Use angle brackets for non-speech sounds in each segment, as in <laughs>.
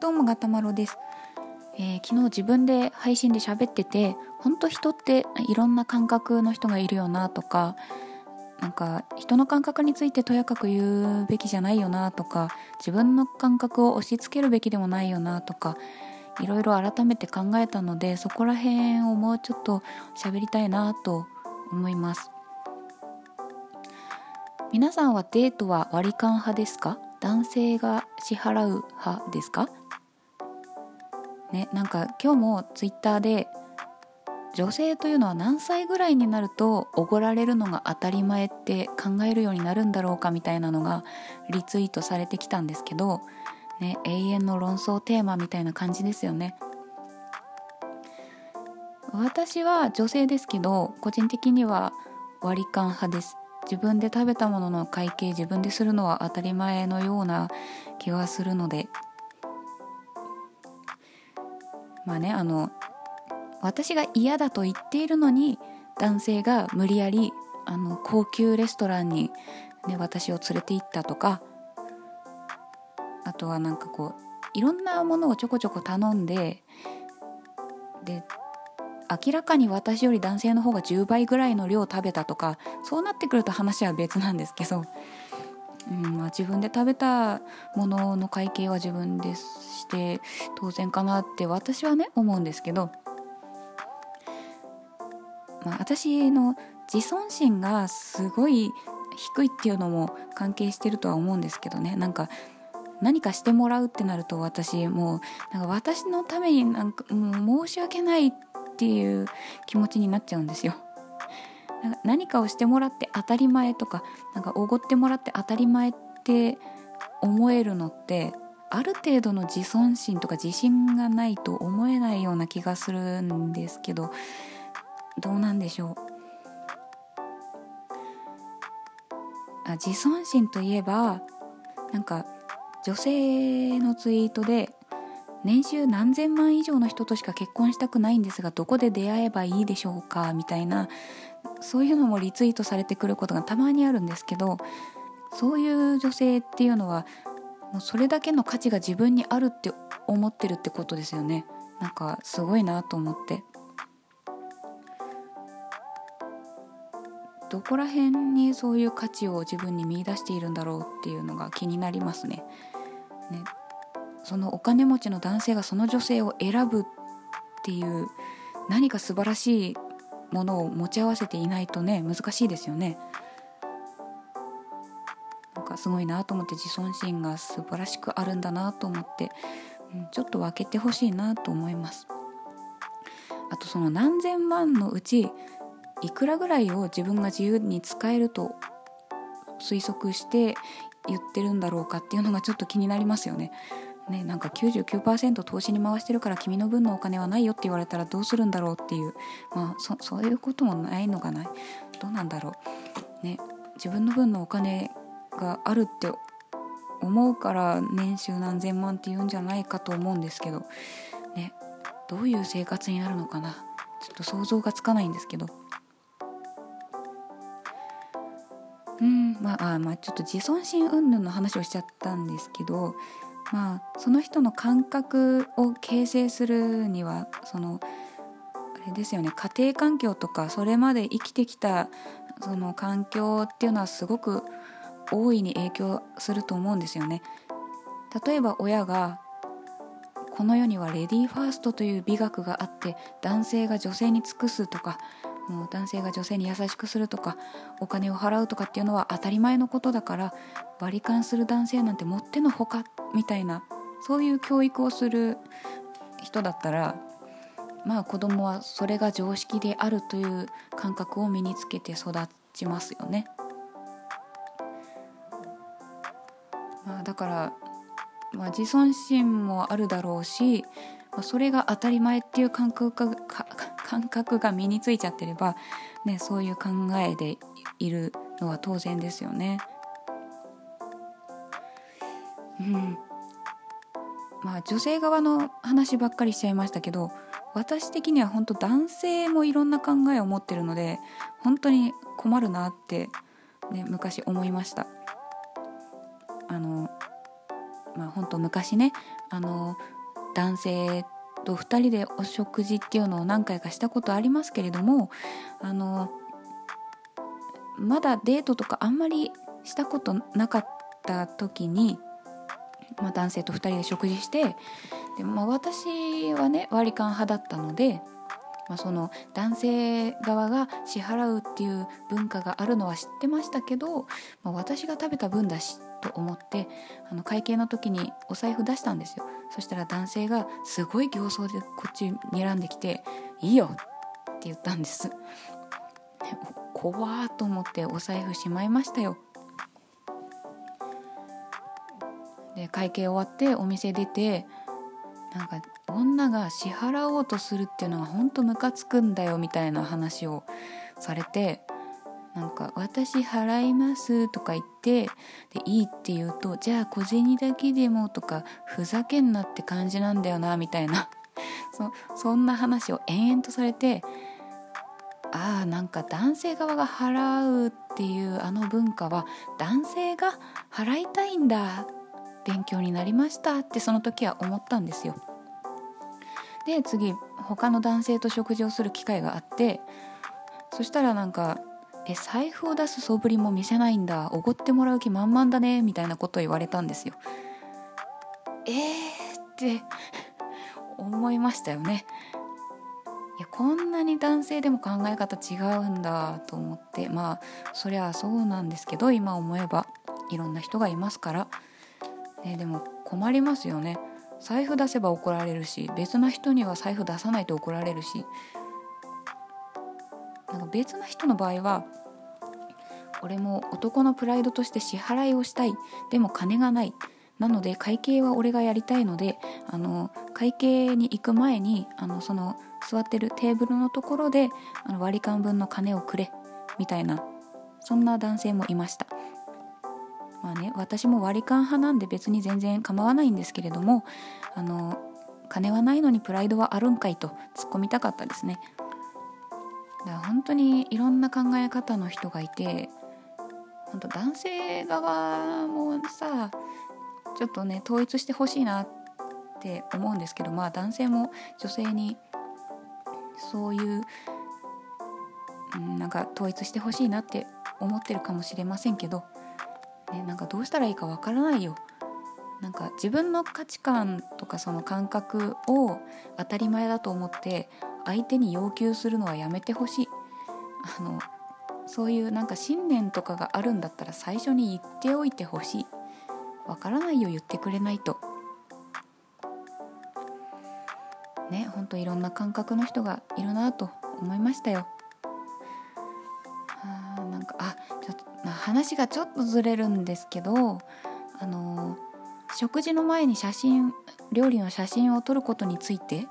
どうもガタマロです、えー、昨日自分で配信で喋ってて本当人っていろんな感覚の人がいるよなとかなんか人の感覚についてとやかく言うべきじゃないよなとか自分の感覚を押し付けるべきでもないよなとかいろいろ改めて考えたのでそこら辺をもうちょっと喋りたいなと思います。皆さんはデートは割り勘派ですか？男性が支払う派ですか？ねなんか今日もツイッターで女性というのは何歳ぐらいになるとおごられるのが当たり前って考えるようになるんだろうかみたいなのがリツイートされてきたんですけど、ね、永遠の論争テーマみたいな感じですよね。私は女性ですけど個人的には割り勘派です自分で食べたものの会計自分でするのは当たり前のような気がするので。まあねあの私が嫌だと言っているのに男性が無理やりあの高級レストランに、ね、私を連れて行ったとかあとはなんかこういろんなものをちょこちょこ頼んでで明らかに私より男性の方が10倍ぐらいの量を食べたとかそうなってくると話は別なんですけど、うんまあ、自分で食べたものの会計は自分でして当然かなって私はね思うんですけどまあ、私の自尊心がすごい低いっていうのも関係してるとは思うんですけどね。なんか何かしてもらうってなると私もうなんか私のためになんかもう申し訳ないっっていう気持ちになっちゃうんですよ。なんか何かをしてもらって当たり前とかなんかおごってもらって当たり前って思えるのってある程度の自尊心とか自信がないと思えないような気がするんですけどどうなんでしょうあ自尊心といえばなんか女性のツイートで年収何千万以上の人としか結婚したくないんですがどこで出会えばいいでしょうかみたいなそういうのもリツイートされてくることがたまにあるんですけどそういう女性っていうのはもうそれだけの価値が自分にあるって思ってるってことですよね。なんかすごいなと思って。どこら辺にそういう価値を自分に見出しているんだろうっていうのが気になりますね。ね。そのお金持ちの男性がその女性を選ぶっていう何か素晴らしいものを持ち合わせていないとね難しいですよね。なんかすごいなと思って自尊心が素晴らしくあるんだなと思って、うん、ちょっと分けてほしいなと思います。あとその何千万のうちいくらぐらいを自分が自由に使えると推測して言ってるんだろうかっていうのがちょっと気になりますよね。ね、なんか99%投資に回してるから君の分のお金はないよって言われたらどうするんだろうっていう。まあそそういうこともないのかな。どうなんだろう。ね自分の分のお金があるって思うから年収何千万って言うんじゃないかと思うんですけど。ねどういう生活になるのかな。ちょっと想像がつかないんですけど。うんまあまあちょっと自尊心云々の話をしちゃったんですけど。まあその人の感覚を形成するにはそのあれですよね家庭環境とかそれまで生きてきたその環境っていうのはすごく大いに影響すると思うんですよね。例えば親がこの世にはレディーファーストという美学があって男性が女性に尽くすとかもう男性が女性に優しくするとかお金を払うとかっていうのは当たり前のことだから割り勘する男性なんてもってのほかみたいなそういう教育をする人だったらまあ子供はそれが常識であるという感覚を身につけて育ちますよね。まあ、だから、まあ、自尊心もあるだろうしまあそれが当たり前っていう感覚が感覚が身についちゃってれば、ね、そういう考えでいるのは当然ですよね。うんまあ女性側の話ばっかりしちゃいましたけど私的には本当男性もいろんな考えを持ってるので本当に困るなって、ね、昔思いました。あのまあ本と昔ねあの男性と2人でお食事っていうのを何回かしたことありますけれどもあのまだデートとかあんまりしたことなかった時に、まあ、男性と2人で食事してで、まあ、私はね割り勘派だったので、まあ、その男性側が支払うっていう文化があるのは知ってましたけど、まあ、私が食べた分だしと思ってあの会計の時にお財布出したんですよ。そしたら男性がすごい形相でこっちに睨んできて「いいよ」って言ったんです。怖ーと思ってお財布しまいましたよ。で会計終わってお店出てなんか女が支払おうとするっていうのがほんとムカつくんだよみたいな話をされてなんか「私払います」とか言ってでいいって言うと「じゃあ小銭だけでも」とか「ふざけんなって感じなんだよな」みたいな <laughs> そそんな話を延々とされてああなんか男性側が払うっていうあの文化は男性が払いたいんだ勉強になりましたってその時は思ったんですよ。で次他の男性と食事をする機会があってそしたらなんか「え財布を出す素振りも見せないんだ。おごってもらう気満々だね」みたいなことを言われたんですよ。えーって思いましたよね。いやこんなに男性でも考え方違うんだと思って。まあそりゃそうなんですけど今思えばいろんな人がいますから、ね、でも困りますよね。財布出せば怒られるし別な人には財布出さないと怒られるし。なんか別な人の場合は俺も男のプライドとして支払いをしたい。でも金がない。なので会計は俺がやりたいのであの会計に行く前にあのその座ってるテーブルのところであの割り勘分の金をくれ。みたいな。そんな男性もいました。まあね私も割り勘派なんで別に全然構わないんですけれどもあの金はないのにプライドはあるんかいと突っ込みたかったですね。だから本当にいろんな考え方の人がいて本当男性側もさちょっとね統一してほしいなって思うんですけどまあ男性も女性にそういう、なんか統一してほしいなって思ってるかもしれませんけど、ね、なんかどうしたらいいかわからないよ。なんか自分の価値観とかその感覚を当たり前だと思って相手に要求するのはやめてほしい。あのそういうなんか信念とかがあるんだったら最初に言っておいてほしい。わからないよ言ってくれないと。ねほんといろんな感覚の人がいるなと思いましたよ。あなんかあちょっと話がちょっとずれるんですけどあの食事の前に写真料理の写真を撮ることについて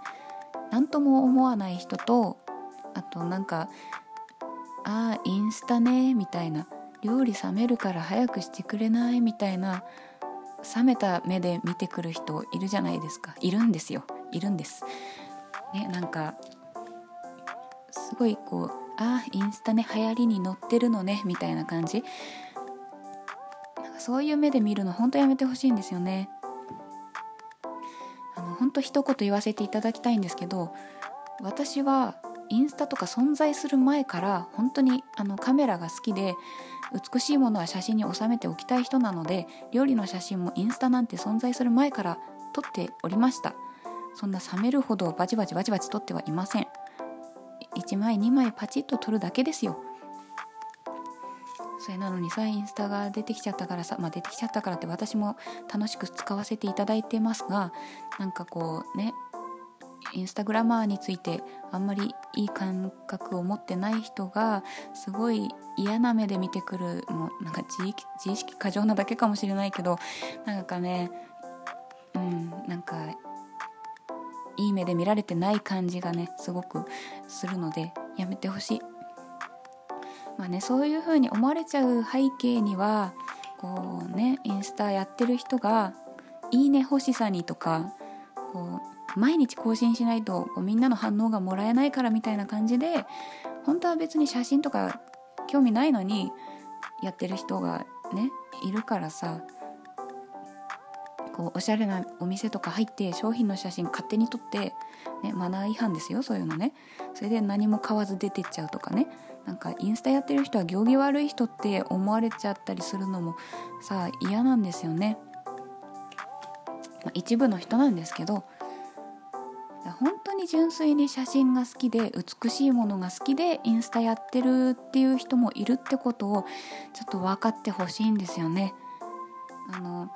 何とも思わない人とあとなんか「ああインスタね」みたいな「料理冷めるから早くしてくれない」みたいな冷めた目で見てくる人いるじゃないですかいるんですよいるんです。ねなんかすごいこうああインスタね流行りに乗ってるのねみたいな感じなんかそういう目で見るの本当やめてほしいんですよね。あの本当一言言わせていただきたいんですけど私はインスタとか存在する前から本当にあのカメラが好きで美しいものは写真に収めておきたい人なので料理の写真もインスタなんて存在する前から撮っておりました。そんな冷めるほどバチバチバチバチ撮ってはいません。1枚2枚パチッと撮るだけですよ。それなのにさインスタが出てきちゃったからさまあ出てきちゃったからって私も楽しく使わせていただいてますがなんかこうねインスタグラマーについてあんまりいい感覚を持ってない人がすごい嫌な目で見てくるもうなんか自意識過剰なだけかもしれないけどなんかねうんなんかいい目で見られてない感じがねすごくするのでやめてほしい。まあね、そういうふうに思われちゃう背景にはこうねインスタやってる人が「いいね欲しさに」とかこう毎日更新しないとみんなの反応がもらえないからみたいな感じで本当は別に写真とか興味ないのにやってる人がねいるからさこうおしゃれなお店とか入って商品の写真勝手に撮って、ね、マナー違反ですよそういうのね。それで何も買わず出てっちゃうとかね。なんかインスタやってる人は行儀悪い人って思われちゃったりするのもさ嫌なんですよね、まあ、一部の人なんですけど本当に純粋に写真が好きで美しいものが好きでインスタやってるっていう人もいるってことをちょっと分かってほしいんですよね。あの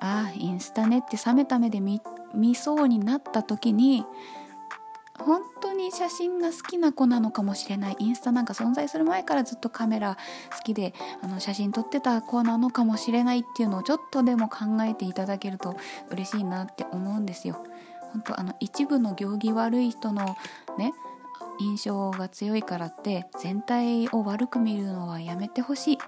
あインスタねって冷めた目で見見そうになった時に本当に写真が好きな子なのかもしれないインスタなんか存在する前からずっとカメラ好きであの写真撮ってた子なのかもしれないっていうのをちょっとでも考えていただけると嬉しいなって思うんですよ。本当あの一部の行儀悪い人のね印象が強いからって全体を悪く見るのはやめてほしい。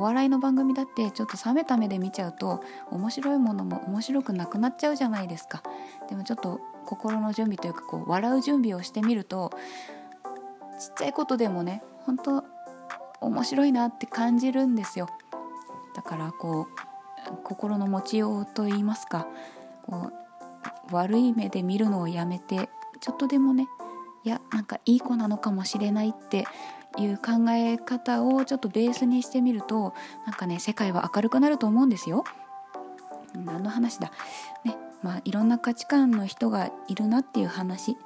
お笑いの番組だってちょっと冷めた目で見ちゃうと面白いものも面白くなくなっちゃうじゃないですか。でもちょっと心の準備というかこう笑う準備をしてみるとちっちゃいことでもね本当面白いなって感じるんですよ。だからこう心の持ちようと言いますかこう悪い目で見るのをやめてちょっとでもねいやなんかいい子なのかもしれないっていう考え方をちょっとベースにしてみるとなんかね世界は明るくなると思うんですよ。何の話だ。ねまあいろんな価値観の人がいるなっていう話。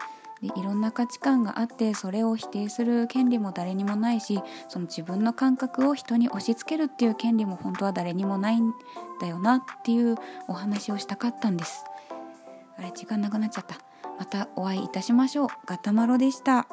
でいろんな価値観があってそれを否定する権利も誰にもないしその自分の感覚を人に押し付けるっていう権利も本当は誰にもないんだよなっていうお話をしたかったんです。あれ時間なくなっちゃった。またお会いいたしましょう。ガタマロでした。